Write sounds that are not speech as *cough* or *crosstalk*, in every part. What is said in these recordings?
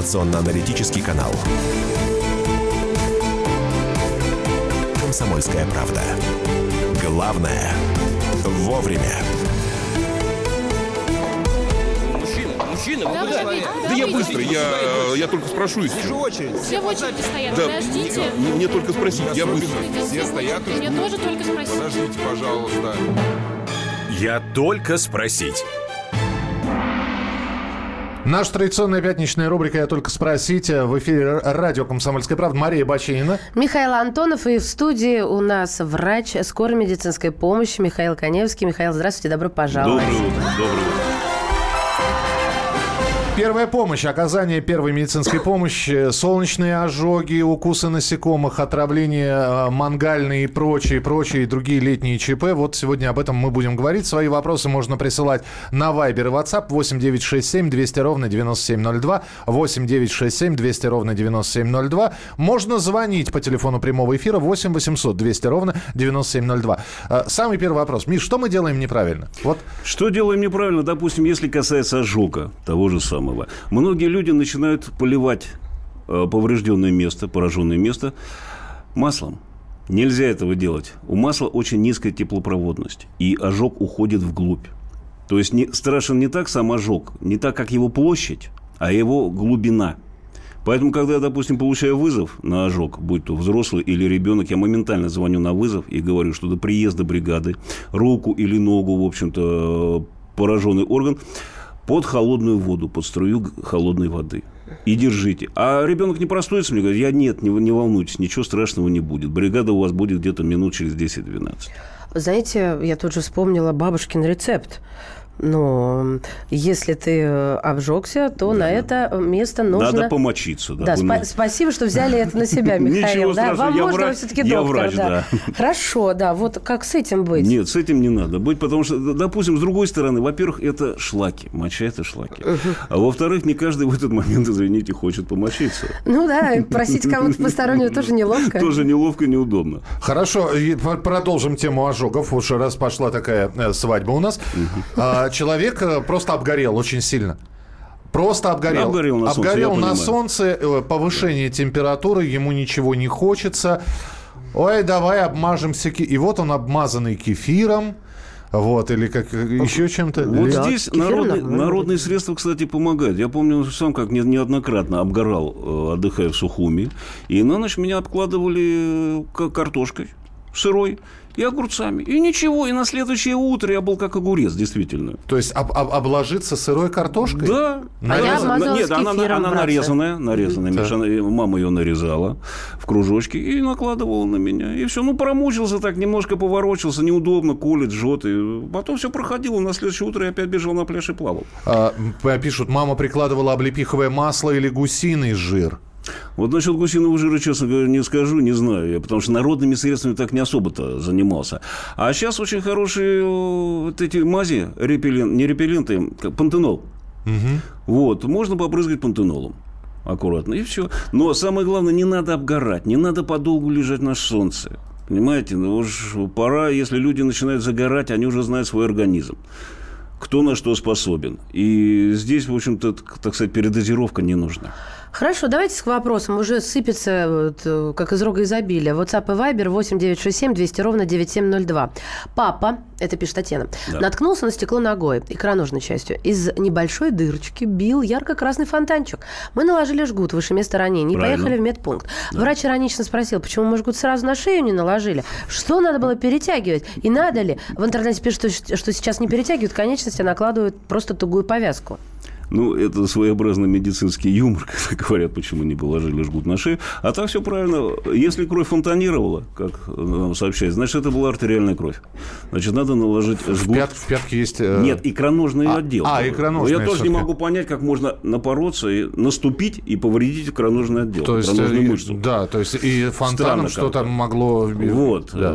информационно-аналитический канал. «Комсомольская правда». Главное – вовремя. Мужчина, вы Да, куда? Да да, я быстро, я, я только спрошу и Вижу все. очередь. Все в очереди стоят, Да, подождите. мне, мне только спросить, я быстро. Все стоят Мне ждут. тоже только спросить. Подождите, пожалуйста. Я только спросить. Наша традиционная пятничная рубрика «Я только спросить» в эфире радио «Комсомольская правда» Мария Бачинина. Михаил Антонов и в студии у нас врач скорой медицинской помощи Михаил Коневский. Михаил, здравствуйте, добро пожаловать. Доброе утро, доброе утро. Первая помощь, оказание первой медицинской помощи, солнечные ожоги, укусы насекомых, отравление э, мангальные и прочие, прочие другие летние ЧП. Вот сегодня об этом мы будем говорить. Свои вопросы можно присылать на Viber и WhatsApp 8967 200 ровно 9702, 8967 200 ровно 9702. Можно звонить по телефону прямого эфира 8 800 200 ровно 9702. Э, Самый первый вопрос. Миш, что мы делаем неправильно? Вот Что делаем неправильно, допустим, если касается ожога того же самого. Многие люди начинают поливать э, поврежденное место, пораженное место маслом. Нельзя этого делать. У масла очень низкая теплопроводность, и ожог уходит вглубь. То есть не, страшен не так сам ожог, не так, как его площадь, а его глубина. Поэтому, когда я, допустим, получаю вызов на ожог, будь то взрослый или ребенок, я моментально звоню на вызов и говорю, что до приезда бригады руку или ногу, в общем-то, пораженный орган под холодную воду, под струю холодной воды. И держите. А ребенок не простудится, мне говорит, я нет, не, не волнуйтесь, ничего страшного не будет. Бригада у вас будет где-то минут через 10-12. Вы Знаете, я тут же вспомнила бабушкин рецепт. Но если ты э, обжегся, то на это место нужно... Надо помочиться. Да, Да, спа- на- спасибо, что взяли это на себя, *laughs* Михаил. Ничего Да, страшного, вам я можно, врач, все-таки я доктор. врач, да. да. *laughs* Хорошо, да. Вот как с этим быть? Нет, с этим не надо быть, потому что, допустим, с другой стороны, во-первых, это шлаки, моча это шлаки. А во-вторых, не каждый в этот момент, извините, хочет помочиться. Ну да, просить кого-то постороннего тоже неловко. *laughs* Тоже неловко, неудобно. Хорошо, продолжим тему ожогов. Уж раз пошла такая э, свадьба у нас. А, человек э, просто обгорел очень сильно. Просто обгорел. Обгорел на солнце, Обгорел я на понимаю. солнце, э, повышение температуры, ему ничего не хочется. Ой, давай обмажемся. ки-». И вот он обмазанный кефиром. Вот, или как э, еще чем-то. Вот Или- здесь народные, народные средства, кстати, помогают. Я помню сам, как не- неоднократно обгорал, э, отдыхая в Сухуми. И на ночь меня обкладывали э, картошкой сырой и огурцами. И ничего, и на следующее утро я был как огурец, действительно. То есть об- об- обложиться сырой картошкой? Да. А я Нет, она, она братцы. нарезанная, нарезанная. Миша, она- мама ее нарезала в кружочки и накладывала на меня. И все. Ну, промучился так, немножко поворочился, неудобно, колет, жжет. И потом все проходило. На следующее утро я опять бежал на пляж и плавал. А, пишут, мама прикладывала облепиховое масло или гусиный жир. Вот насчет гусиного жира, честно говоря, не скажу, не знаю. Я, потому что народными средствами так не особо-то занимался. А сейчас очень хорошие э, вот эти мази, репеллен, не репелленты, как пантенол. Вот, можно побрызгать пантенолом. Аккуратно, и все. Но самое главное, не надо обгорать, не надо подолгу лежать на солнце. Понимаете, ну уж пора, если люди начинают загорать, они уже знают свой организм. Кто на что способен. И здесь, в общем-то, так сказать, передозировка не нужна. Хорошо, давайте к вопросам. Уже сыпется, вот, э, как из рога изобилия. WhatsApp и Viber 8967 200 ровно 9702. Папа, это пишет Татьяна, Да. наткнулся на стекло ногой, икроножной частью. Из небольшой дырочки бил ярко-красный фонтанчик. Мы наложили жгут выше места ранения и Правильно. поехали в медпункт. Врач иронично спросил, почему мы жгут сразу на шею не наложили? Что надо было перетягивать? И надо ли? В интернете пишут, что, что сейчас не перетягивают конечности, а накладывают просто тугую повязку. Ну, это своеобразный медицинский юмор, *laughs* когда говорят, почему не положили жгут на шею. А так все правильно. Если кровь фонтанировала, как нам сообщают, значит, это была артериальная кровь. Значит, надо наложить В, жгут. пят- в пятке есть... э, Нет, икроножный А, отдел. а, икроножный Я тоже не могу понять, как можно напороться и наступить и повредить икроножный отдел, То есть, икроножную э, мышцу. да, то есть и фонтаном что-то могло... Вот. Да.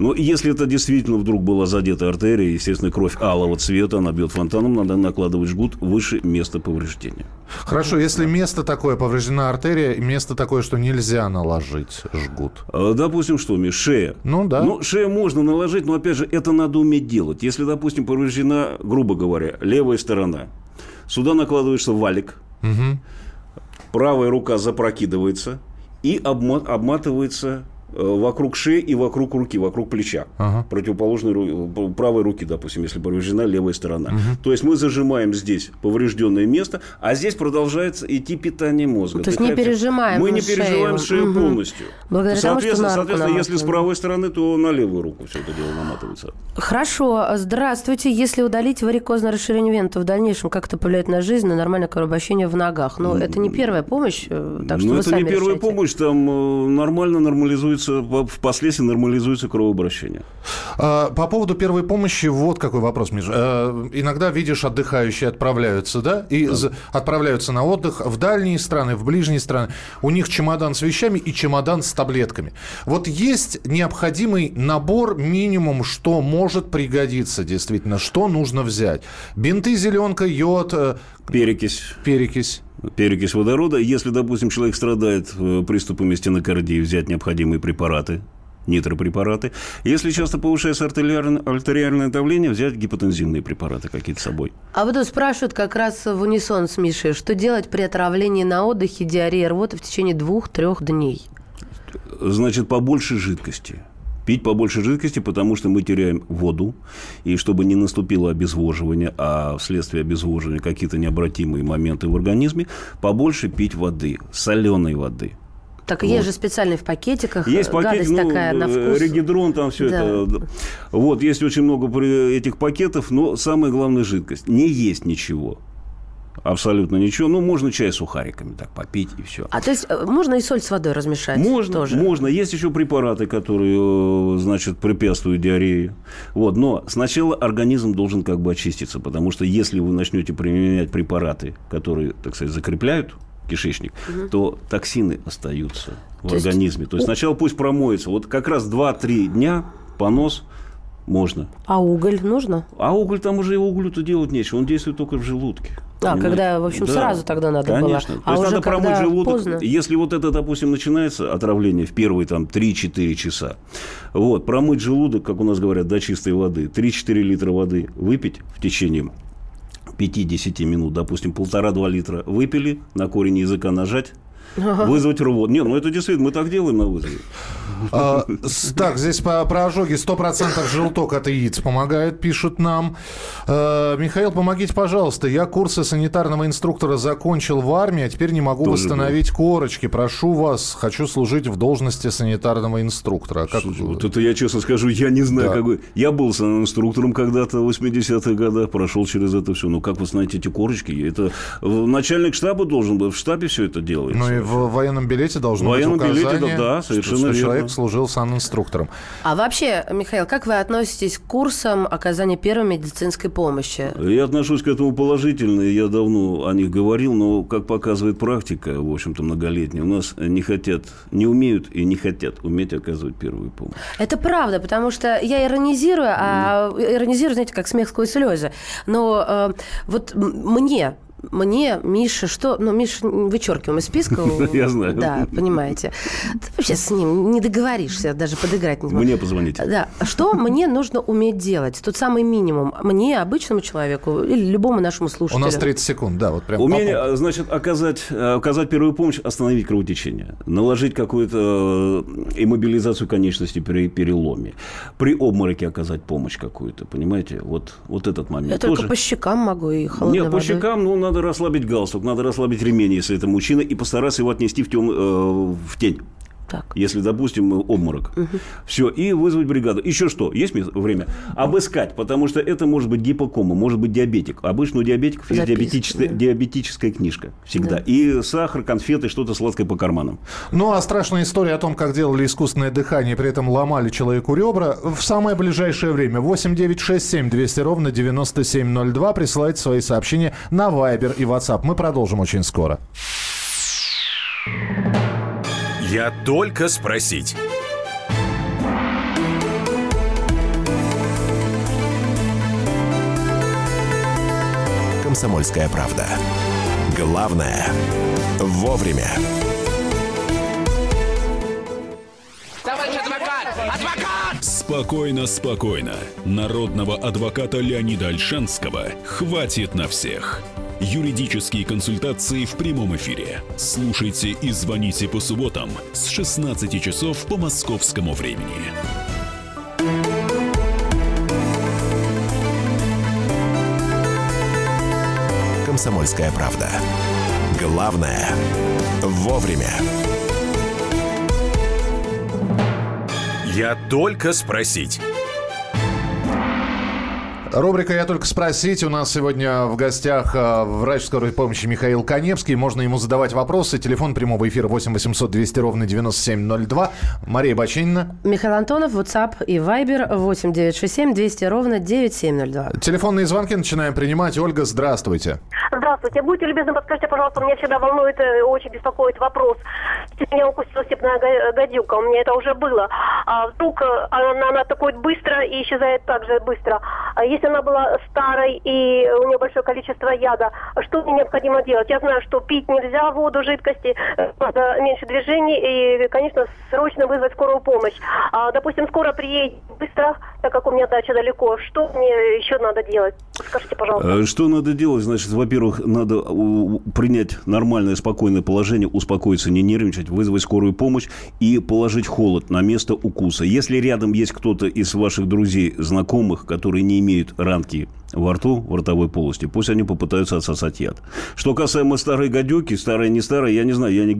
Э, Ну, если это действительно вдруг была задета артерия, естественно, кровь алого цвета, она бьет фонтаном, надо накладывать жгут выше места повреждения. Хорошо, если место такое, повреждена артерия, место такое, что нельзя наложить жгут. А, Допустим, что, Миш, шея. Ну да. Ну, шею можно наложить, но, опять же, это надо уметь делать. Если, допустим, повреждена, грубо говоря, левая сторона, сюда накладывается валик, правая рука запрокидывается и обма- обматывается вокруг шеи и вокруг руки, вокруг плеча. Ага. Противоположной ру- правой руки, допустим, если повреждена левая сторона. То есть мы зажимаем здесь поврежденное место, а здесь продолжается идти питание мозга. То есть не пережимаем Мы не шею. пережимаем шею Мгм. полностью. Благодаря тому, что соответственно, соответственно, если с правой стороны, то на левую руку все это дело наматывается. Хорошо. Здравствуйте. Если удалить варикозное расширение вен, то в дальнейшем как это повлияет на жизнь, на нормальное кровообращение в ногах? Но это не первая помощь, э, так что Ну, это не первая решайте. помощь, там э, нормально нормализуется, по- впоследствии нормализуется кровообращение. А, По поводу первой помощи, вот какой вопрос, Миша. Э, Иногда видишь, отдыхающие отправляются, да, и за- отправляются на отдых в дальние страны, в ближние страны. У них чемодан с вещами и чемодан с таблетками. Вот есть необходимый набор, минимум, что может пригодиться действительно, что нужно взять. Бинты, зеленка, йод, э, Перекись. перекись. Перекись водорода. Если, допустим, человек страдает э, приступами стенокардии, взять необходимые препараты, нитропрепараты. Если часто повышается артериальное, артериальное давление, взять гипотензивные препараты какие-то с собой. А вот тут спрашивают как раз в унисон с Мишей, что делать при отравлении на отдыхе, диареи, рвоты в течение двух-трех дней? Значит, побольше жидкости. Пить побольше жидкости, потому что мы теряем воду. И чтобы не наступило обезвоживание, а вследствие обезвоживания какие-то необратимые моменты в организме, побольше пить воды, соленой воды. Так есть же специальные в пакетиках, Есть э, пакет, гадость ну, такая на э, вкус. регидрон, там все Да. это. Вот, есть очень много этих пакетов, но самое главное жидкость. Не есть ничего. Абсолютно ничего. Ну, можно чай с сухариками так попить и все. А то есть э, можно и соль с водой размешать Можно, тоже? можно. Есть еще препараты, которые, э, значит, препятствуют диарее. Вот. Но сначала организм должен как бы очиститься, потому что если вы начнете применять препараты, которые, так сказать, закрепляют кишечник, то токсины остаются в То есть организме. То есть сначала пусть промоется. Вот как раз 2-3 дня понос можно. А уголь нужно? А уголь там уже и углю-то делать нечего. Он действует только в желудке. А, Понимаете? когда, в общем, сразу тогда надо было. Конечно. А То есть надо промыть желудок. поздно? Если вот это, допустим, начинается отравление в первые там 3-4 часа, вот, промыть желудок, как у нас говорят, до чистой воды, 3-4 литра воды выпить в течение 5-10 минут, допустим, полтора-два литра выпили, на корень языка нажать, вызвать рвот. Нет, ну это действительно, мы так делаем на вызове. А, Так, здесь по- про ожоги 100% желток от яиц помогает, пишут нам. Э, Михаил, помогите, пожалуйста. Я курсы санитарного инструктора закончил в армии, а теперь не могу Тоже восстановить корочки. Прошу вас, хочу служить в должности санитарного инструктора. Как- Слушай, вот это я честно скажу, я не знаю, Да. какой. Я был инструктором когда-то в 80-х годах, прошел через это все. Ну, как вы знаете эти корочки? Это начальник штаба должен был, в штабе все это делается. Ну и в военном билете должно В военном быть билете, указание, да, да, что- совершенно что, верно. человек служил санинструктором. А вообще, Михаил, как вы относитесь к курсам оказания первой медицинской помощи? Я отношусь к этому положительно, я давно о них говорил, но, как показывает практика, в общем-то, многолетняя, у нас не хотят, не умеют и не хотят уметь оказывать первую помощь. Это правда, потому что я иронизирую, а иронизирую, знаете, как смех сквозь слезы. Но э, вот мне мне, Миша, что... Ну, Миша вычеркиваем из списка. *laughs* Я знаю. Да, понимаете. Ты вообще с ним не договоришься, даже подыграть не сможешь. Мне позвоните. Да. Что мне нужно уметь делать? Тот самый минимум. Мне, обычному человеку, или любому нашему У слушателю. нас 30 секунд, да, вот прям. Умение, по значит, оказать, э, оказать первую помощь, остановить кровотечение, наложить какую-то э, иммобилизацию конечности при переломе, при обмороке оказать помощь какую-то, понимаете? Вот, вот этот момент Я только тоже. по щекам могу и холодной Нет, по водой. щекам, ну, надо расслабить галстук, надо расслабить ремень, если это мужчина, и постараться его отнести в, тем, э, в тень. Так. Если, допустим, обморок. Все, и вызвать бригаду. Еще что? Есть время? Обыскать, потому что это может быть гипокома, может быть диабетик. Обычно у диабетиков есть диабетическая, да. диабетическая книжка всегда. И сахар, конфеты, что-то сладкое по карманам. Ну, а страшная история о том, как делали искусственное дыхание, при этом ломали человеку ребра, в самое ближайшее время. 8 9 6 7 200 ровно 9702. Присылайте свои сообщения на Viber и WhatsApp. Мы продолжим очень скоро. Я только спросить. Комсомольская правда. Главное – вовремя. Товарищ адвокат! Адвокат! Спокойно, спокойно. Народного адвоката Леонида Альшанского хватит на всех. Юридические консультации в прямом эфире. Слушайте и звоните по субботам с 16 часов по московскому времени. «Комсомольская правда». Главное – вовремя. Я только спросить. Рубрика «Я только спросить». У нас сегодня в гостях э, врач скорой помощи Михаил Коневский. Можно ему задавать вопросы. Телефон прямого эфира 8 800 200 ровно 9702. Мария Бачинина. Михаил Антонов, WhatsApp и Viber 8 967 200 ровно 9702. Телефонные звонки начинаем принимать. Ольга, здравствуйте. Здравствуйте. Будьте любезны, подскажите, пожалуйста, меня всегда волнует, э, очень беспокоит вопрос. Если меня укусила степная га- гадюка, у меня это уже было. А вдруг э, она, она атакует быстро и исчезает так же быстро. А если она была старой и у нее большое количество яда, что мне необходимо делать? Я знаю, что пить нельзя воду, жидкости, э, надо меньше движений и, конечно, срочно вызвать скорую помощь. А, допустим, скоро приедет быстро, так как у меня дача далеко. Что мне еще надо делать? Скажите, пожалуйста. Э, Что надо делать? Значит, во-первых, надо принять нормальное, спокойное положение, успокоиться, не нервничать, вызвать скорую помощь и положить холод на место укуса. Если рядом есть кто-то из ваших друзей, знакомых, которые не имеют ранки во рту, в ротовой полости, пусть они попытаются отсосать яд. Что касаемо старой гадюки, старая, не старая, я не знаю, я не,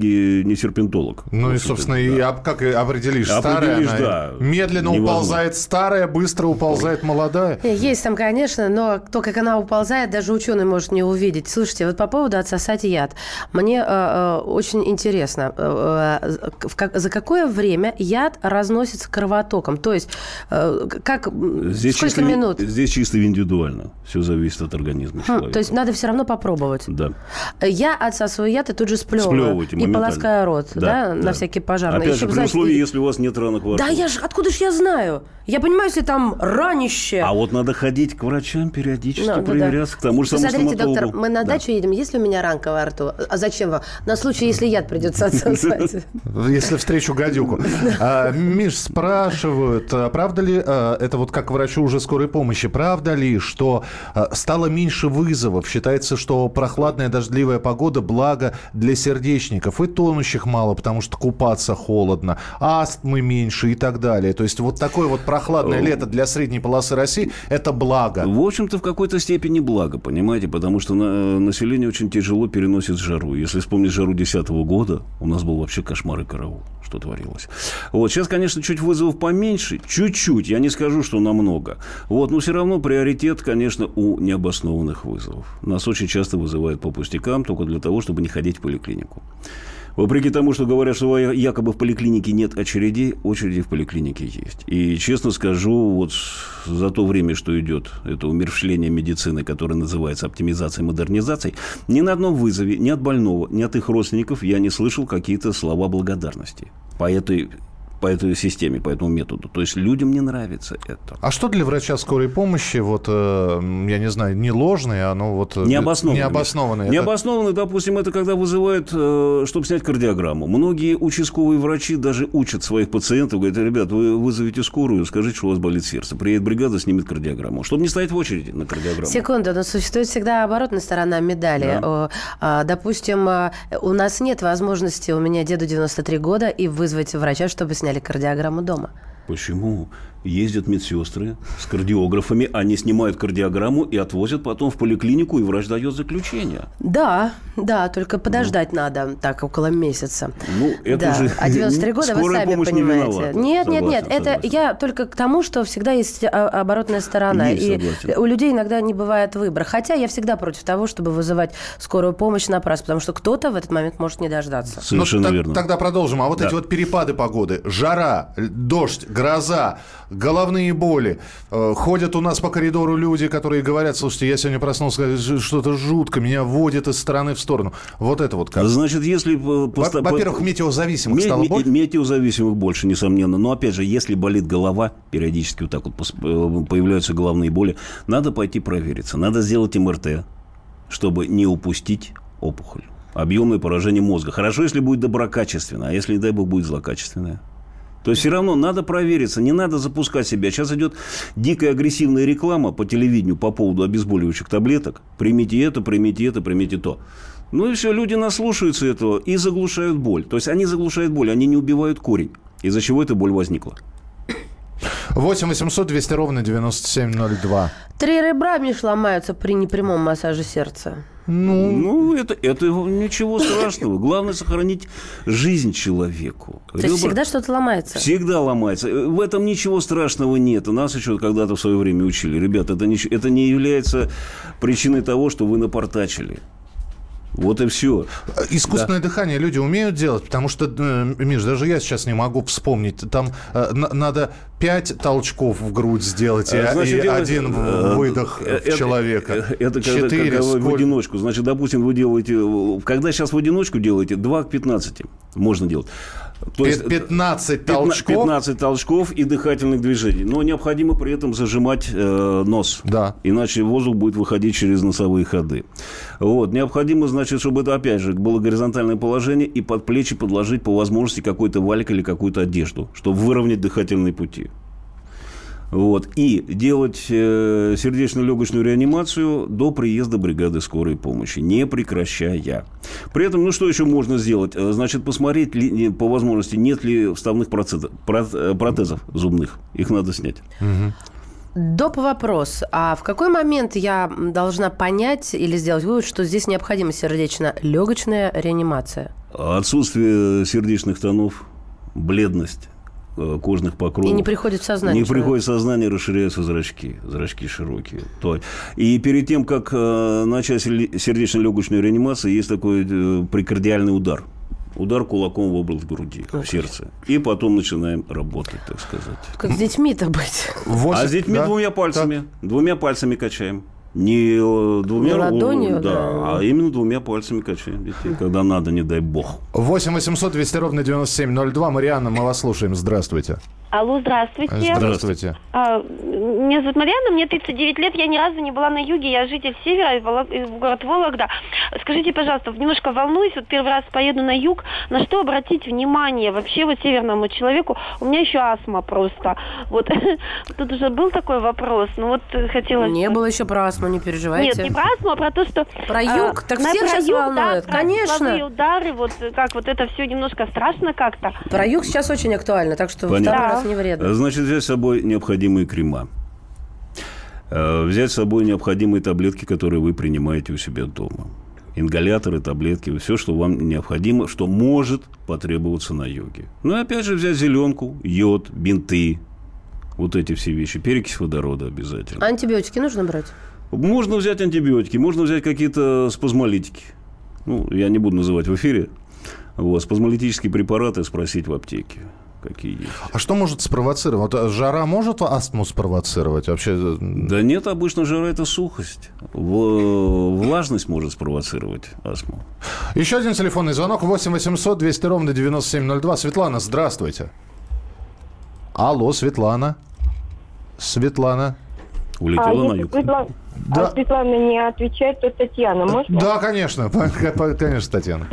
не серпентолог. Ну и, собственно, и об- как и определишь, старая Определишь, она да. медленно Невозможно. уползает старая, быстро уползает молодая. Э, Есть там, конечно, но то, как она уползает, даже ученый может не увидеть. Слушайте, вот по поводу отсосать яд. Мне э, э, очень интересно, э, э, в как- за какое время яд разносится кровотоком? То есть, э, как, Здесь сколько чисто, минут? Здесь чисто индивидуально. Все зависит от организма Хм, человека. то есть надо все равно попробовать. Да. Я отсасываю яд и тут же сплевываю. Сплевывайте и полоскаю рот, да, на всякий пожарный. Опять Еще же, при знаете, условии, и- если у вас нет рту. Да я же, откуда ж я знаю? Я понимаю, если там ранище. А вот надо ходить к врачам периодически, Ну, да, да. проверяться, к тому же самому Посмотрите, стоматологу. доктор, мы на Да. дачу едем. Есть ли у меня ранка во рту? А зачем вам? На случай, если яд придется *laughs* отсосать. Если встречу гадюку. А, Миш, спрашивают, а правда ли, а, это вот как врачу уже скорой помощи, правда ли, что а, стало меньше вызовов? Считается, что прохладная дождливая погода благо для сердечников. И тонущих мало, потому что купаться холодно. Астмы меньше и так далее. То есть вот такое вот прохладное лето для средней полосы России – это благо. В общем-то, в какой-то степени благо, понимаете, потому что на- население очень тяжело переносит жару. Если вспомнить жару 2010 года, у нас был вообще кошмар и караул, что творилось. Вот сейчас, конечно, чуть вызовов поменьше, чуть-чуть, я не скажу, что намного. Вот, но все равно приоритет, конечно, у необоснованных вызовов. Нас очень часто вызывают по пустякам, только для того, чтобы не ходить в поликлинику. Вопреки тому, что говорят, что якобы в поликлинике нет очередей, очереди в поликлинике есть. И честно скажу, вот за то время, что идет это умерщвление медицины, которое называется оптимизацией, модернизацией, ни на одном вызове, ни от больного, ни от их родственников я не слышал какие-то слова благодарности по этой по этой системе, по этому методу. То есть людям не нравится это. А что для врача скорой помощи, вот, э, я не знаю, не ложное, оно вот... э, Необоснованно. Необоснованное. Это- Необоснованно, допустим, это когда вызывают, э, чтобы снять кардиограмму. Многие участковые врачи даже учат своих пациентов, говорят, ребят, вы вызовите скорую, скажите, что у вас болит сердце. Приедет бригада, снимет кардиограмму. Чтобы не стоять в очереди на кардиограмму. Секунду, но существует всегда оборотная сторона медали. О, а, Допустим, у нас нет возможности, у меня деду 93 года, и вызвать врача, чтобы сняли кардиограмму дома. Почему? Ездят медсестры с кардиографами, они снимают кардиограмму и отвозят потом в поликлинику, и врач дает заключение. Да, да, только подождать надо так около месяца. Ну, это да. же А 93 года вы сами помощь не понимаете. виновата. нет, нет, нет, Согласен, это согласен. я только к тому, что всегда есть а, оборотная сторона. Есть, и согласен. у людей иногда не бывает выбора. Хотя я всегда против того, чтобы вызывать скорую помощь напрасно, потому что кто-то в этот момент может не дождаться. Ну, Совершенно так- верно. Тогда продолжим. А вот Да. эти вот перепады погоды, жара, дождь, гроза, головные боли. Э, Ходят у нас по коридору люди, которые говорят, слушайте, я сегодня проснулся, ж- что-то жутко, меня водит из стороны в сторону. Вот это вот как. Значит, если... э, Во- Во-первых, метеозависимых Ме- стало больше? Метеозависимых больше, несомненно. Но, опять же, если болит голова, периодически вот так вот э, появляются головные боли, надо пойти провериться. Надо сделать МРТ, чтобы не упустить опухоль. Объемное поражение мозга. Хорошо, если будет доброкачественное, а если, не дай бог, будет злокачественное. То есть все равно надо провериться, не надо запускать себя. Сейчас идет дикая агрессивная реклама по телевидению по поводу обезболивающих таблеток. Примите это, примите это, примите то. Ну и все, люди наслушаются этого и заглушают боль. То есть они заглушают боль, они не убивают корень, из-за чего эта боль возникла. 8 800 200 ровно 9702. Три ребра, Миш, ломаются при непрямом массаже сердца. Ну, Ну, это, это ничего страшного. Главное сохранить жизнь человеку. То есть всегда что-то ломается. Всегда ломается. В этом ничего страшного нет. У нас еще когда-то в свое время учили. Ребята, это не, это не является причиной того, что вы напортачили. Вот и все. Искусственное дыхание люди умеют делать, потому что, э, Миш, даже я сейчас не могу вспомнить. Там э, на- надо пять толчков в грудь сделать и, Э, значит, и делать, один э, выдох э, в это- человека. Это когда, Четыре, когда вы в одиночку. Значит, допустим, вы делаете... Когда сейчас в одиночку делаете, 2 к 15 можно делать. То Пи- 15 толчков? 15 толчков и дыхательных движений. Но необходимо при этом зажимать э, нос. Да. Иначе воздух будет выходить через носовые ходы. Вот. Необходимо, значит, чтобы это, опять же, было горизонтальное положение и под плечи подложить по возможности какой-то валик или какую-то одежду, чтобы выровнять дыхательные пути. Вот. И делать э, сердечно-легочную реанимацию до приезда бригады скорой помощи, не прекращая. При этом, ну что еще можно сделать? Э, Значит, посмотреть ли, по возможности, нет ли вставных процедов- э, протезов зубных. Их надо снять. Доп. вопрос. А в какой момент я должна понять или сделать вывод, что здесь необходима сердечно-легочная реанимация? Отсутствие сердечных тонов, бледность кожных покровов. И не приходит в сознание Не человек? приходит в сознание, расширяются зрачки. Зрачки широкие. То- И перед тем, как э, начать сер- сердечно-легочную реанимацию, есть такой э, прикардиальный удар. Удар кулаком в область груди, в сердце. И потом начинаем работать, так сказать. Как с детьми-то быть? Восемь- А с детьми да? двумя пальцами. Двумя пальцами качаем. Не э, двумя, Не ладонью, да, да. а именно двумя пальцами качаем детей, когда надо, не дай бог. 8 800 200 ровно 9702. Марианна, мы вас слушаем. Здравствуйте. Алло, здравствуйте. Здравствуйте. А, меня зовут Марьяна, мне 39 лет, я ни разу не была на юге, я житель севера, из город Вологда. Скажите, пожалуйста, немножко волнуюсь, вот первый раз поеду на юг, на что обратить внимание вообще вот северному человеку? У меня еще астма просто. Вот *laughs* тут уже был такой вопрос, ну вот хотелось... Не было еще про астму, не переживайте. Нет, не про астму, а про то, что... Про юг? Так на- всех про сейчас юг, волнует, да, конечно. удары, вот как вот это все немножко страшно как-то. Про юг сейчас очень актуально, так что Понятно. второй Да. не вредно. Значит, взять с собой необходимые крема. Э, Взять с собой необходимые таблетки, которые вы принимаете у себя дома. Ингаляторы, таблетки, все, что вам необходимо, что может потребоваться на йоге. Ну и опять же взять зеленку, йод, бинты, вот эти все вещи, перекись водорода обязательно. Антибиотики нужно брать? Можно взять антибиотики, можно взять какие-то спазмолитики. Ну, я не буду называть в эфире. Вот, спазмолитические препараты спросить в аптеке, какие есть. А что может спровоцировать? Вот, э, жара может астму спровоцировать? Вообще, э, Да нет, обычно жара – это сухость. В- Влажность может спровоцировать астму. Еще один телефонный звонок. 8 800 200 ровно 9702. Светлана, здравствуйте. Алло, Светлана. Светлана. Улетела на если юг. Светлана, Да. а Светлана не отвечает, то Татьяна, можно? Да, конечно. *laughs* Конечно, Татьяна.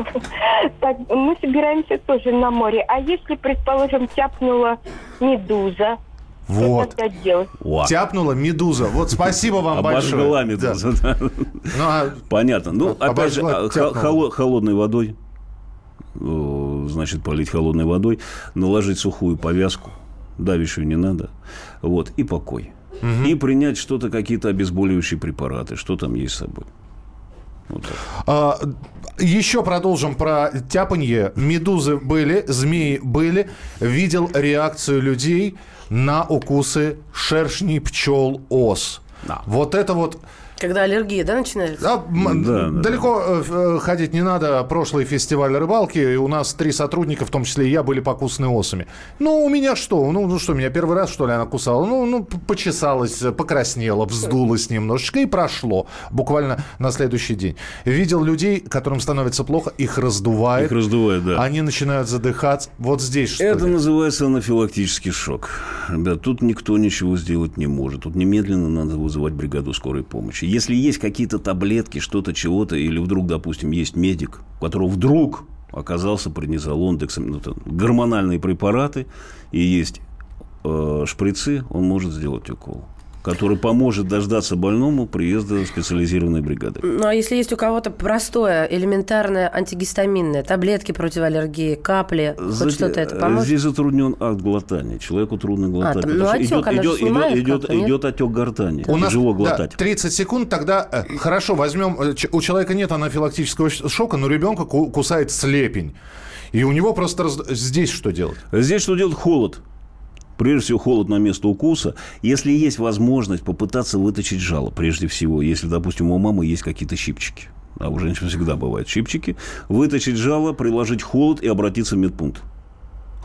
Так, мы собираемся тоже на море. А если, предположим, тяпнула медуза, Вот. что тогда делать? Уа. Тяпнула медуза. Вот спасибо вам большое. Обожгла Да. медуза. да. Ну, а Понятно. Ну, опять же, а, тяпнула. хо- холо- холодной водой, значит, полить холодной водой, наложить сухую повязку, давящую не надо, вот, и покой. И принять что-то, какие-то обезболивающие препараты, что там есть с собой. Вот так. А, еще продолжим про тяпанье. Медузы были, змеи были. Видел реакцию людей на укусы шершней, пчел, ос. Да. Вот это вот... Когда аллергия, да, начинается? Да, да, далеко э, э, ходить не надо. Прошлый фестиваль рыбалки, и у нас три сотрудника, в том числе и я, были покусаны осами. Ну, у меня что? Ну, ну что, меня первый раз, что ли, она кусала? Ну, ну почесалась, покраснела, вздулась немножечко и прошло. Буквально на следующий день. Видел людей, которым становится плохо, их раздувает. Их раздувает, да. Они начинают задыхаться. Вот здесь что Это ли? называется анафилактический шок. Ребят, тут никто ничего сделать не может. Тут немедленно надо вызывать бригаду скорой помощи. Если есть какие-то таблетки, что-то, чего-то, или вдруг, допустим, есть медик, у которого вдруг оказался преднизолон, дексам, ну, гормональные препараты, и есть э, шприцы, он может сделать укол который поможет дождаться больному приезда специализированной бригады. Ну, а если есть у кого-то простое, элементарное антигистаминное, таблетки против аллергии, капли, За... хоть что-то это поможет? Здесь затруднен акт глотания. Человеку трудно глотать. А, там, ну, отек, идет, идет, идет, идет, идет отек гортани. У нас Тяжело глотать. Да, 30 секунд, тогда э, хорошо, возьмем... Э, у человека нет анафилактического шока, но ребенка кусает слепень. И у него просто раз... здесь что делать? Здесь что делать? Холод. Прежде всего, холод на место укуса. Если есть возможность попытаться вытащить жало, прежде всего, если, допустим, у мамы есть какие-то щипчики, а у женщин всегда бывают щипчики, вытащить жало, приложить холод и обратиться в медпункт.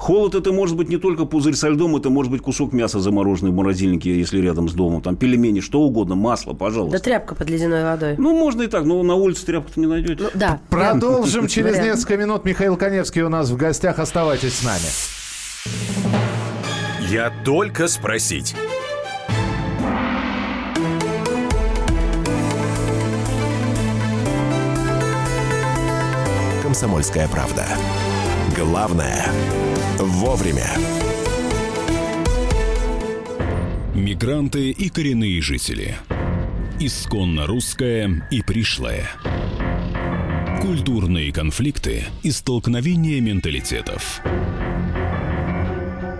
Холод это может быть не только пузырь со льдом, это может быть кусок мяса замороженный в морозильнике, если рядом с домом, там пельмени, что угодно, масло, пожалуйста. Да тряпка под ледяной водой. Ну, можно и так, но на улице тряпку-то не найдете. Ну, да. Продолжим через несколько минут. Михаил Коневский у нас в гостях. Оставайтесь с нами. Я только спросить. Комсомольская правда. Главное – вовремя. Мигранты и коренные жители. Исконно русская и пришлая. Культурные конфликты и столкновения менталитетов.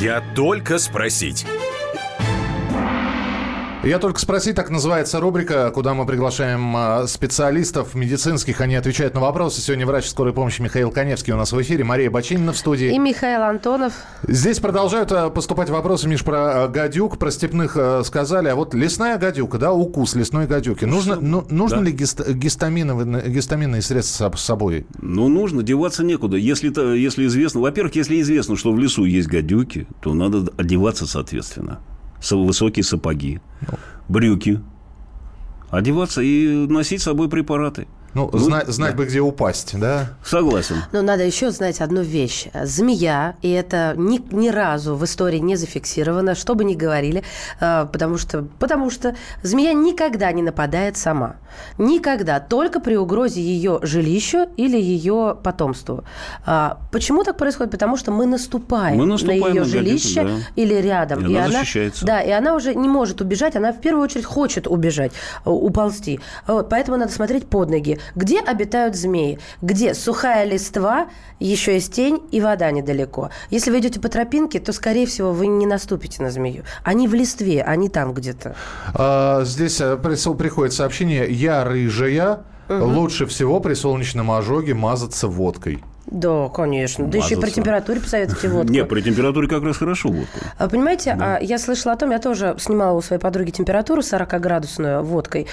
Я только спросить. Я только спросить, так называется рубрика, куда мы приглашаем а, специалистов медицинских, они отвечают на вопросы. Сегодня врач скорой помощи Михаил Коневский у нас в эфире, Мария Бочинина в студии. И Михаил Антонов. Здесь продолжают а, поступать вопросы, Миш, про а, гадюк, про степных сказали, а вот лесная гадюка, да, укус лесной гадюки. Нужно, ну, нужно да. ли гистаминовые, гистаминные средства с собой? Ну, нужно, деваться некуда. Если, то, если известно, во-первых, если известно, что в лесу есть гадюки, то надо одеваться соответственно высокие сапоги, брюки, одеваться и носить с собой препараты. Ну, ну знать, знать да. бы, где упасть, да? Согласен. Но надо еще знать одну вещь. Змея, и это ни, ни разу в истории не зафиксировано, что бы ни говорили, а, потому что, потому что змея никогда не нападает сама. Никогда. Только при угрозе ее жилищу или ее потомству. А, почему так происходит? Потому что мы наступаем, мы наступаем на ее на жилище да. или рядом. И, и она, защищается. Да, и она уже не может убежать, она в первую очередь хочет убежать, уползти. Вот, поэтому надо смотреть под ноги. Где обитают змеи? Где сухая листва, еще есть тень и вода недалеко. Если вы идете по тропинке, то, скорее всего, вы не наступите на змею. Они в листве, они там где-то. А, здесь э, приходит сообщение «Я рыжая». Угу. Лучше всего при солнечном ожоге мазаться водкой. Да, конечно. Да еще и при температуре посоветуйте *laughs* водку. Нет, при температуре как раз хорошо водку. А, понимаете, да. а, я слышала о том, я тоже снимала у своей подруги температуру 40-градусную водкой.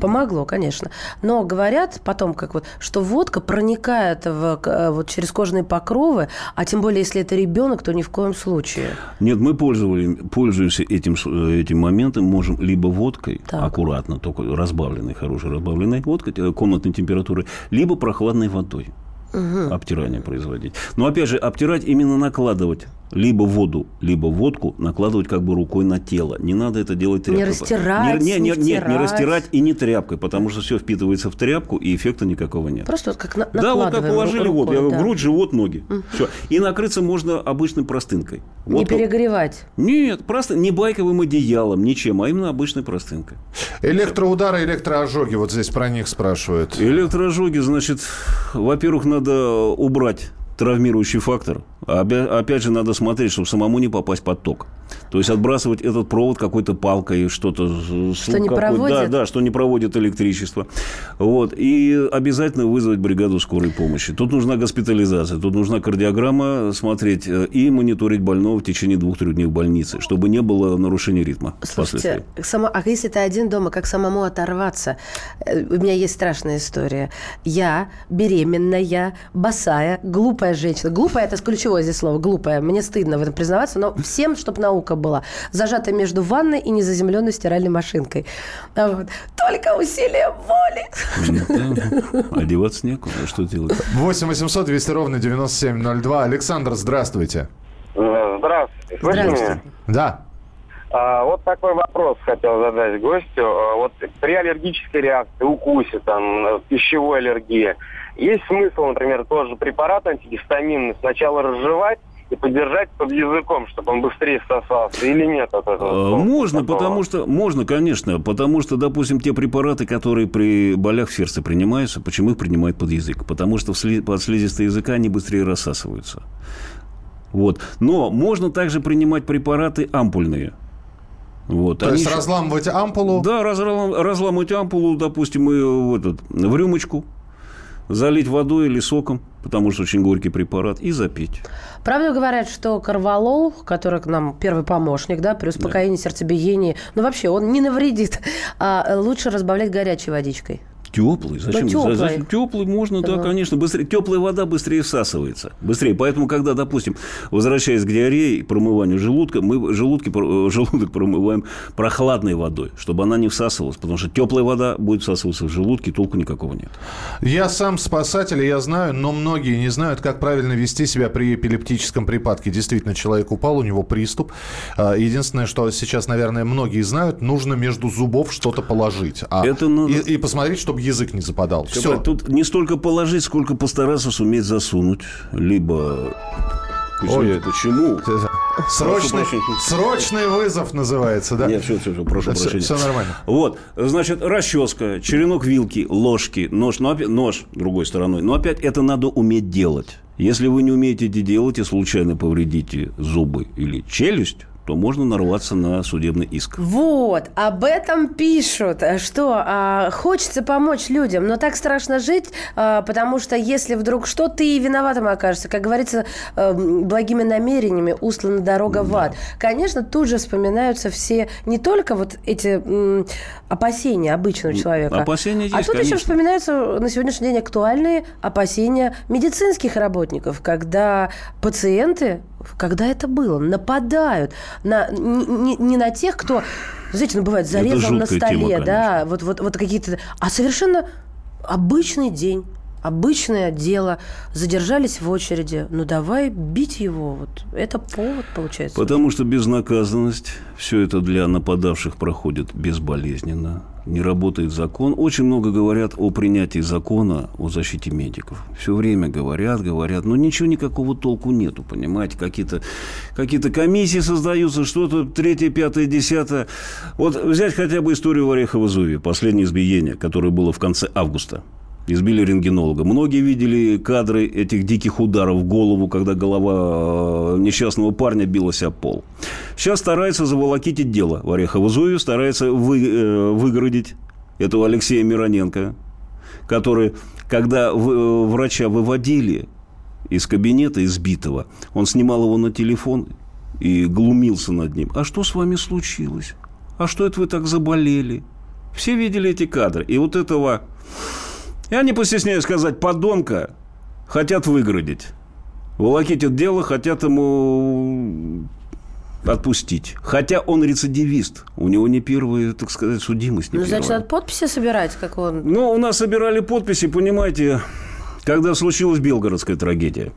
Помогло, конечно. Но говорят потом, как вот, что водка проникает в, э, вот, через кожные покровы, а тем более, если это ребенок, то ни в коем случае. Нет, мы пользуемся этим, э, этим моментом, можем либо водкой, так. аккуратно, только разбавленной, хорошей разбавленной водкой, э, комнатной температуры, либо прохладной водой угу. обтирание производить. Но опять же, обтирать именно накладывать либо воду, либо водку накладывать как бы рукой на тело. Не надо это делать тряпкой. Не растирать, не, не, не, не Нет, не растирать и не тряпкой, потому что все впитывается в тряпку, и эффекта никакого нет. Просто вот как на, Да, вот как положили, рукой, вот, я говорю, да. грудь, живот, ноги. Угу. Все. И накрыться можно обычной простынкой. Вот не как... перегревать. Нет, просто не байковым одеялом, ничем, а именно обычной простынкой. Электроудары, электроожоги, вот здесь про них спрашивают. Электроожоги, значит, во-первых, надо убрать травмирующий фактор. А опять же, надо смотреть, чтобы самому не попасть под ток. То есть отбрасывать этот провод какой-то палкой, что-то... Что не проводит? Да, да, что не проводит электричество. Вот. И обязательно вызвать бригаду скорой помощи. Тут нужна госпитализация, тут нужна кардиограмма смотреть э, и мониторить больного в течение двух-трех дней в больнице, чтобы не было нарушения ритма. Слушайте, само, а если ты один дома, как самому оторваться? Э, У меня есть страшная история. Я беременная, босая, глупая женщина. Глупая – это ключевое здесь слово, глупая. Мне стыдно в этом признаваться, но всем, чтобы наука была. Зажата между ванной и незаземленной стиральной машинкой. А Вот. Только усилие воли. Да. Одеваться некуда, а что делать? 8 800 200 ровно 9702. Александр, здравствуйте. Здравствуйте. Меня? Да. А, вот такой вопрос хотел задать гостю. А, Вот при аллергической реакции, укусе, там, э, пищевой аллергии, есть смысл, например, тоже препарат антигистаминный сначала разжевать и подержать под языком, чтобы он быстрее всосался, или нет от этого? А, Можно, потому что можно, конечно, потому что, допустим, те препараты, которые при болях в сердце принимаются, почему их принимают под язык? Потому что в сли- под слизистой языка они быстрее рассасываются. Вот. Но можно также принимать препараты ампульные. Вот. То Они есть еще- разламывать ампулу. Да, разлам- разламывать ампулу, допустим, и в, этот, в рюмочку, залить водой или соком, потому что очень горький препарат, и запить. Правда говорят, что карвалол, который к нам первый помощник, да, при успокоении сердцебиения, ну вообще он не навредит, *laughs* а лучше разбавлять горячей водичкой. Теплый, зачем? теплый. зачем? Теплый можно, да, Ага. конечно. Быстрее. Теплая вода быстрее всасывается. Быстрее. Поэтому, когда, допустим, возвращаясь к диарее и промыванию желудка, мы желудки, э, желудок промываем прохладной водой, чтобы она не всасывалась. Потому что теплая вода будет всасываться в желудке, толку никакого нет. Я сам спасатель, я знаю, но многие не знают, как правильно вести себя при эпилептическом припадке. Действительно, человек упал, у него приступ. А, Единственное, что сейчас, наверное, многие знают, нужно между зубов что-то положить. А, Это надо- и, и посмотреть, чтобы язык не западал. Все. Тут не столько положить, сколько постараться суметь засунуть. Либо... Ой. Почему? Срочный, срочный вызов называется, да? Нет, все, все, все, прошу Всё- прощения. всё нормально. Вот, значит, расческа, черенок вилки, ложки, нож, но опять, нож другой стороной. Но опять это надо уметь делать. Если вы не умеете это делать и случайно повредите зубы или челюсть, то можно нарваться на судебный иск. Вот, об этом пишут, что а, хочется помочь людям, но так страшно жить, а, потому что если вдруг что, ты и виноватым окажешься. Как говорится, э, благими намерениями услана дорога в ад. Конечно, тут же вспоминаются все, не только вот эти м, опасения обычного человека, опасения а есть, тут еще конечно. вспоминаются на сегодняшний день актуальные опасения медицинских работников, когда пациенты, когда это было, нападают на, не, не- на тех, кто, знаете, ну бывает, зарезал на столе, тема, да, вот, вот, вот какие-то, а совершенно обычный день. Обычное дело, задержались в очереди. Ну давай бить его. Вот это повод получается. Потому что безнаказанность, все это для нападавших проходит безболезненно. Не работает закон. Очень много говорят о принятии закона о защите медиков. Все время говорят, говорят, но ничего никакого толку нету, понимаете? Какие-то какие комиссии создаются, что-то третье, пятое, десятое. Вот взять хотя бы историю в Орехово-Зуеве, последнее избиение, которое было в конце августа. Избили рентгенолога. Многие видели кадры этих диких ударов в голову, когда голова э, несчастного парня билась о пол. Сейчас старается заволокитить дело в Орехово-Зуеве, старается вы, э, выгородить этого Алексея Мироненко, который, когда вы- э, врача выводили из кабинета избитого, он снимал его на телефон и глумился над ним. А что с вами случилось? А что это вы так заболели? Все видели эти кадры. И вот этого, я не постесняюсь сказать, подонка хотят выгородить. Волокитят дело, хотят ему отпустить. Хотя он рецидивист. У него не первая, так сказать, судимость. Не ну, значит, первая. надо подписи собирать, как он. Ну, у нас собирали подписи, понимаете, когда случилась Белгородская трагедия.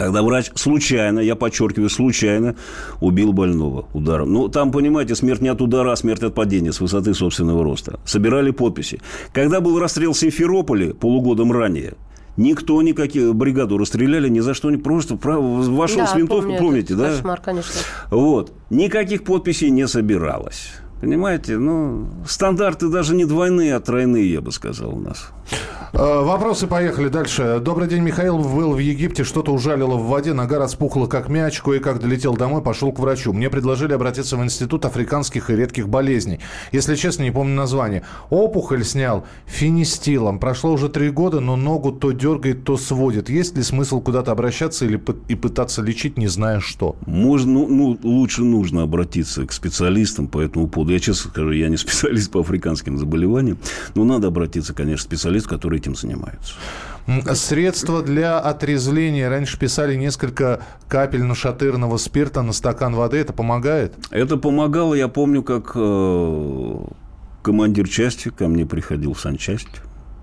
Когда врач случайно, я подчеркиваю, случайно убил больного ударом. Ну, там, понимаете, смерть не от удара, а смерть от падения с высоты собственного роста. Собирали подписи. Когда был расстрел в Симферополе полугодом ранее, никто никаких бригаду расстреляли, ни за что не просто прав- вошел Да, с винтовкой, помню помните, да? Кошмар, конечно. Вот. Никаких подписей не собиралось. Понимаете, ну, стандарты даже не двойные, а тройные, я бы сказал, у нас. Э, Вопросы поехали дальше. Добрый день, Михаил. Был в Египте, что-то ужалило в воде, нога распухла как мяч, кое-как долетел домой, пошел к врачу. Мне предложили обратиться в Институт африканских и редких болезней. Если честно, не помню название. Опухоль снял финистилом. Прошло уже три года, но ногу то дергает, то сводит. Есть ли смысл куда-то обращаться или и пытаться лечить, не зная что? Можно, ну, лучше нужно обратиться к специалистам по этому поводу. Я честно скажу, я не специалист по африканским заболеваниям, но надо обратиться, конечно, к специалисту, который этим занимается. Средства для отрезвления. Раньше писали несколько капель нашатырного спирта на стакан воды. Это помогает? Это помогало, я помню, как э, командир части ко мне приходил в санчасть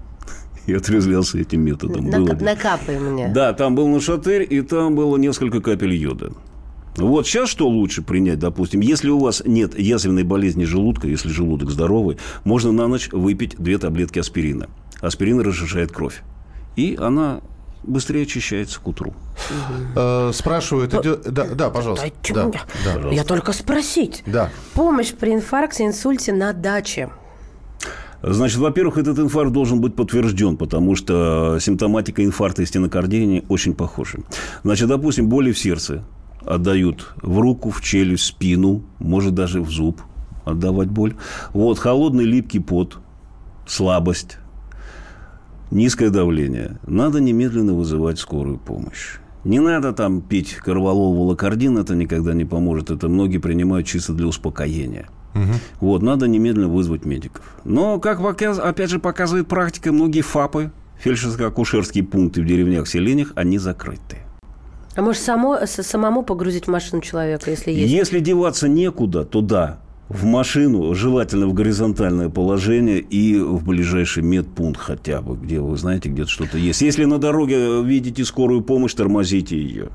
*laughs* и отрезвлялся этим методом. Было Нака- накапай мне. Да, там был нашатырь, и там было несколько капель йода. Вот сейчас что лучше принять, допустим, если у вас нет язвенной болезни желудка, если желудок здоровый, можно на ночь выпить две таблетки аспирина. Аспирин разжижает кровь. И она быстрее очищается к утру. Э, спрашивают. идет- Да, да, пожалуйста. Да, мне. да. Я только спросить. Да. Помощь при инфаркте, инсульте на даче. Значит, во-первых, этот инфаркт должен быть подтвержден, потому что симптоматика инфаркта и стенокардии очень похожи. Значит, допустим, боли в сердце отдают в руку, в челюсть, в спину, может даже в зуб отдавать боль. Вот, холодный липкий пот, слабость, низкое давление. Надо немедленно вызывать скорую помощь. Не надо там пить корвалол, волокордин, это никогда не поможет. Это многие принимают чисто для успокоения. Вот, надо немедленно вызвать медиков. Но, как опять же показывает практика, многие ФАПы, фельдшерско-акушерские пункты в деревнях, селениях, они закрыты. А может, само, с- самому погрузить в машину человека, если есть? Если деваться некуда, то да, в машину, желательно в горизонтальное положение и в ближайший медпункт хотя бы, где вы знаете, где-то что-то есть. Если на дороге видите скорую помощь, тормозите ее.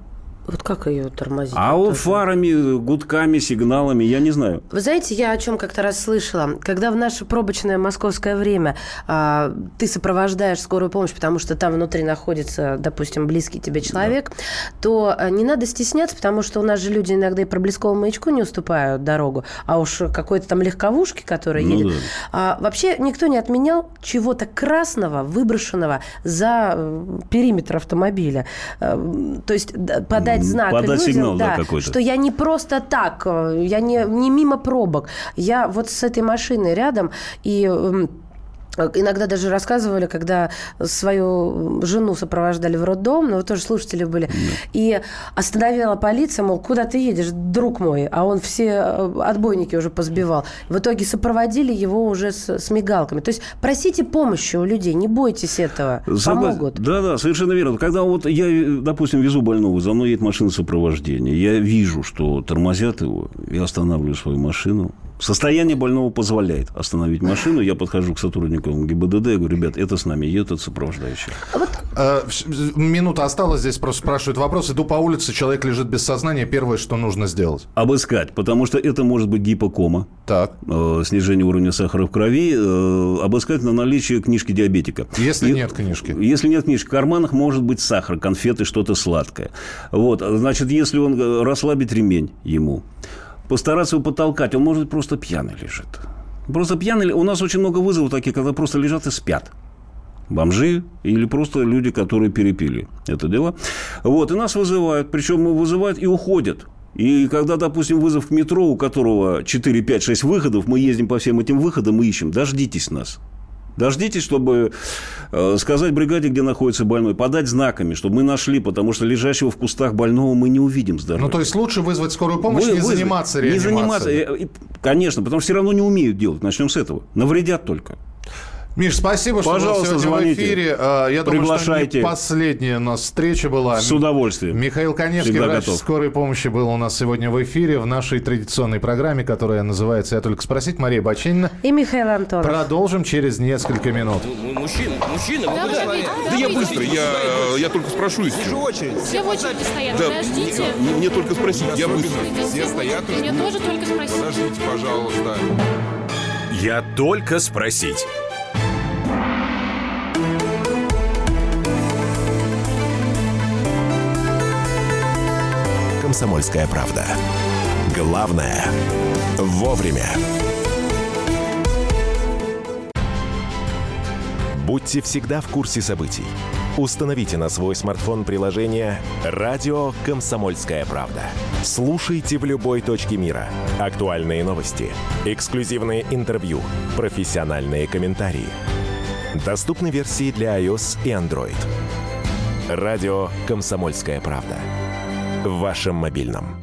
Вот как ее тормозить? А тоже. фарами, гудками, сигналами, я не знаю. Вы знаете, я о чем как-то раз слышала. Когда в наше пробочное московское время а, ты сопровождаешь скорую помощь, потому что там внутри находится, допустим, близкий тебе человек, то а, не надо стесняться, потому что у нас же люди иногда и проблесковому маячку не уступают дорогу, а уж какой-то там легковушки, которая Ну едет. да. А, вообще никто не отменял чего-то красного, выброшенного за э, периметр автомобиля. Э, То есть да, подать знак подать людям, сигнал, да, да, какой-то. что я не просто так, э, я не, не мимо пробок. Я вот с этой машиной рядом, и м, Иногда даже рассказывали, когда свою жену сопровождали в роддом, но вы тоже слушатели были, и остановила полиция, мол, куда ты едешь, друг мой, а он все э, отбойники уже позбивал. В итоге сопроводили его уже с, с мигалками. То есть просите помощи у людей, не бойтесь этого, Согласен. помогут. Да, да, совершенно верно. Когда вот я, допустим, везу больного, за мной едет машина сопровождения, я вижу, что тормозят его, я останавливаю свою машину. Состояние больного позволяет остановить машину. Я подхожу к сотрудникам ГИБДД и говорю, ребят, это с нами едет этот сопровождающий. Э, вс- Минута осталась, здесь просто спрашивают вопрос. Иду по улице, человек лежит без сознания. Первое, что нужно сделать? Обыскать, потому что это может быть гипокома, Так. э, снижение уровня сахара в крови, э, обыскать на наличие книжки диабетика. Если И- нет книжки. Если нет книжки, в карманах может быть сахар, конфеты, что-то сладкое. Вот, значит, если он э, расслабить ремень ему, постараться его потолкать, он может просто пьяный лежит. Просто пьяный. У нас очень много вызовов таких, когда просто лежат и спят. Бомжи или просто люди, которые перепили это дело. Вот, и нас вызывают. Причем вызывают и уходят. И когда, допустим, вызов к метро, у которого 4, 5, 6 выходов, мы ездим по всем этим выходам и ищем. Дождитесь нас. Дождитесь, чтобы э, сказать бригаде, где находится больной, подать знаками, чтобы мы нашли, потому что лежащего в кустах больного мы не увидим с дороги. Ну, то есть лучше вызвать скорую помощь, Вы- не вы- заниматься Не заниматься. реанимацией. э, Конечно, потому что все равно не умеют делать. Начнем с этого. Навредят только. Миш, спасибо, что Пожалуйста, был сегодня звоните. в эфире. Э, Я думаю, что Приглашайте. не последняя у нас встреча была. С удовольствием. Михаил Коневский, Всегда врач готов. скорой помощи, был у нас сегодня в эфире в нашей традиционной программе, которая называется «Я только спросить». Мария Бачинина. И Михаил Антонов. Продолжим через несколько минут. М- Мужчина, мужчина, вы Да, куда? Да я быстро, я, я только спрошу все. очередь. Все в очереди стоят, Да, подождите. мне, мне только спросить, я быстро. Все стоят Мне тоже только спросить. Подождите, пожалуйста. Я только спросить. Комсомольская правда. Главное – вовремя. Будьте всегда в курсе событий. Установите на свой смартфон приложение «Радио Комсомольская правда». Слушайте в любой точке мира. Актуальные новости, эксклюзивные интервью, профессиональные комментарии. Доступны версии для iOS и Android. «Радио Комсомольская правда». В вашем мобильном.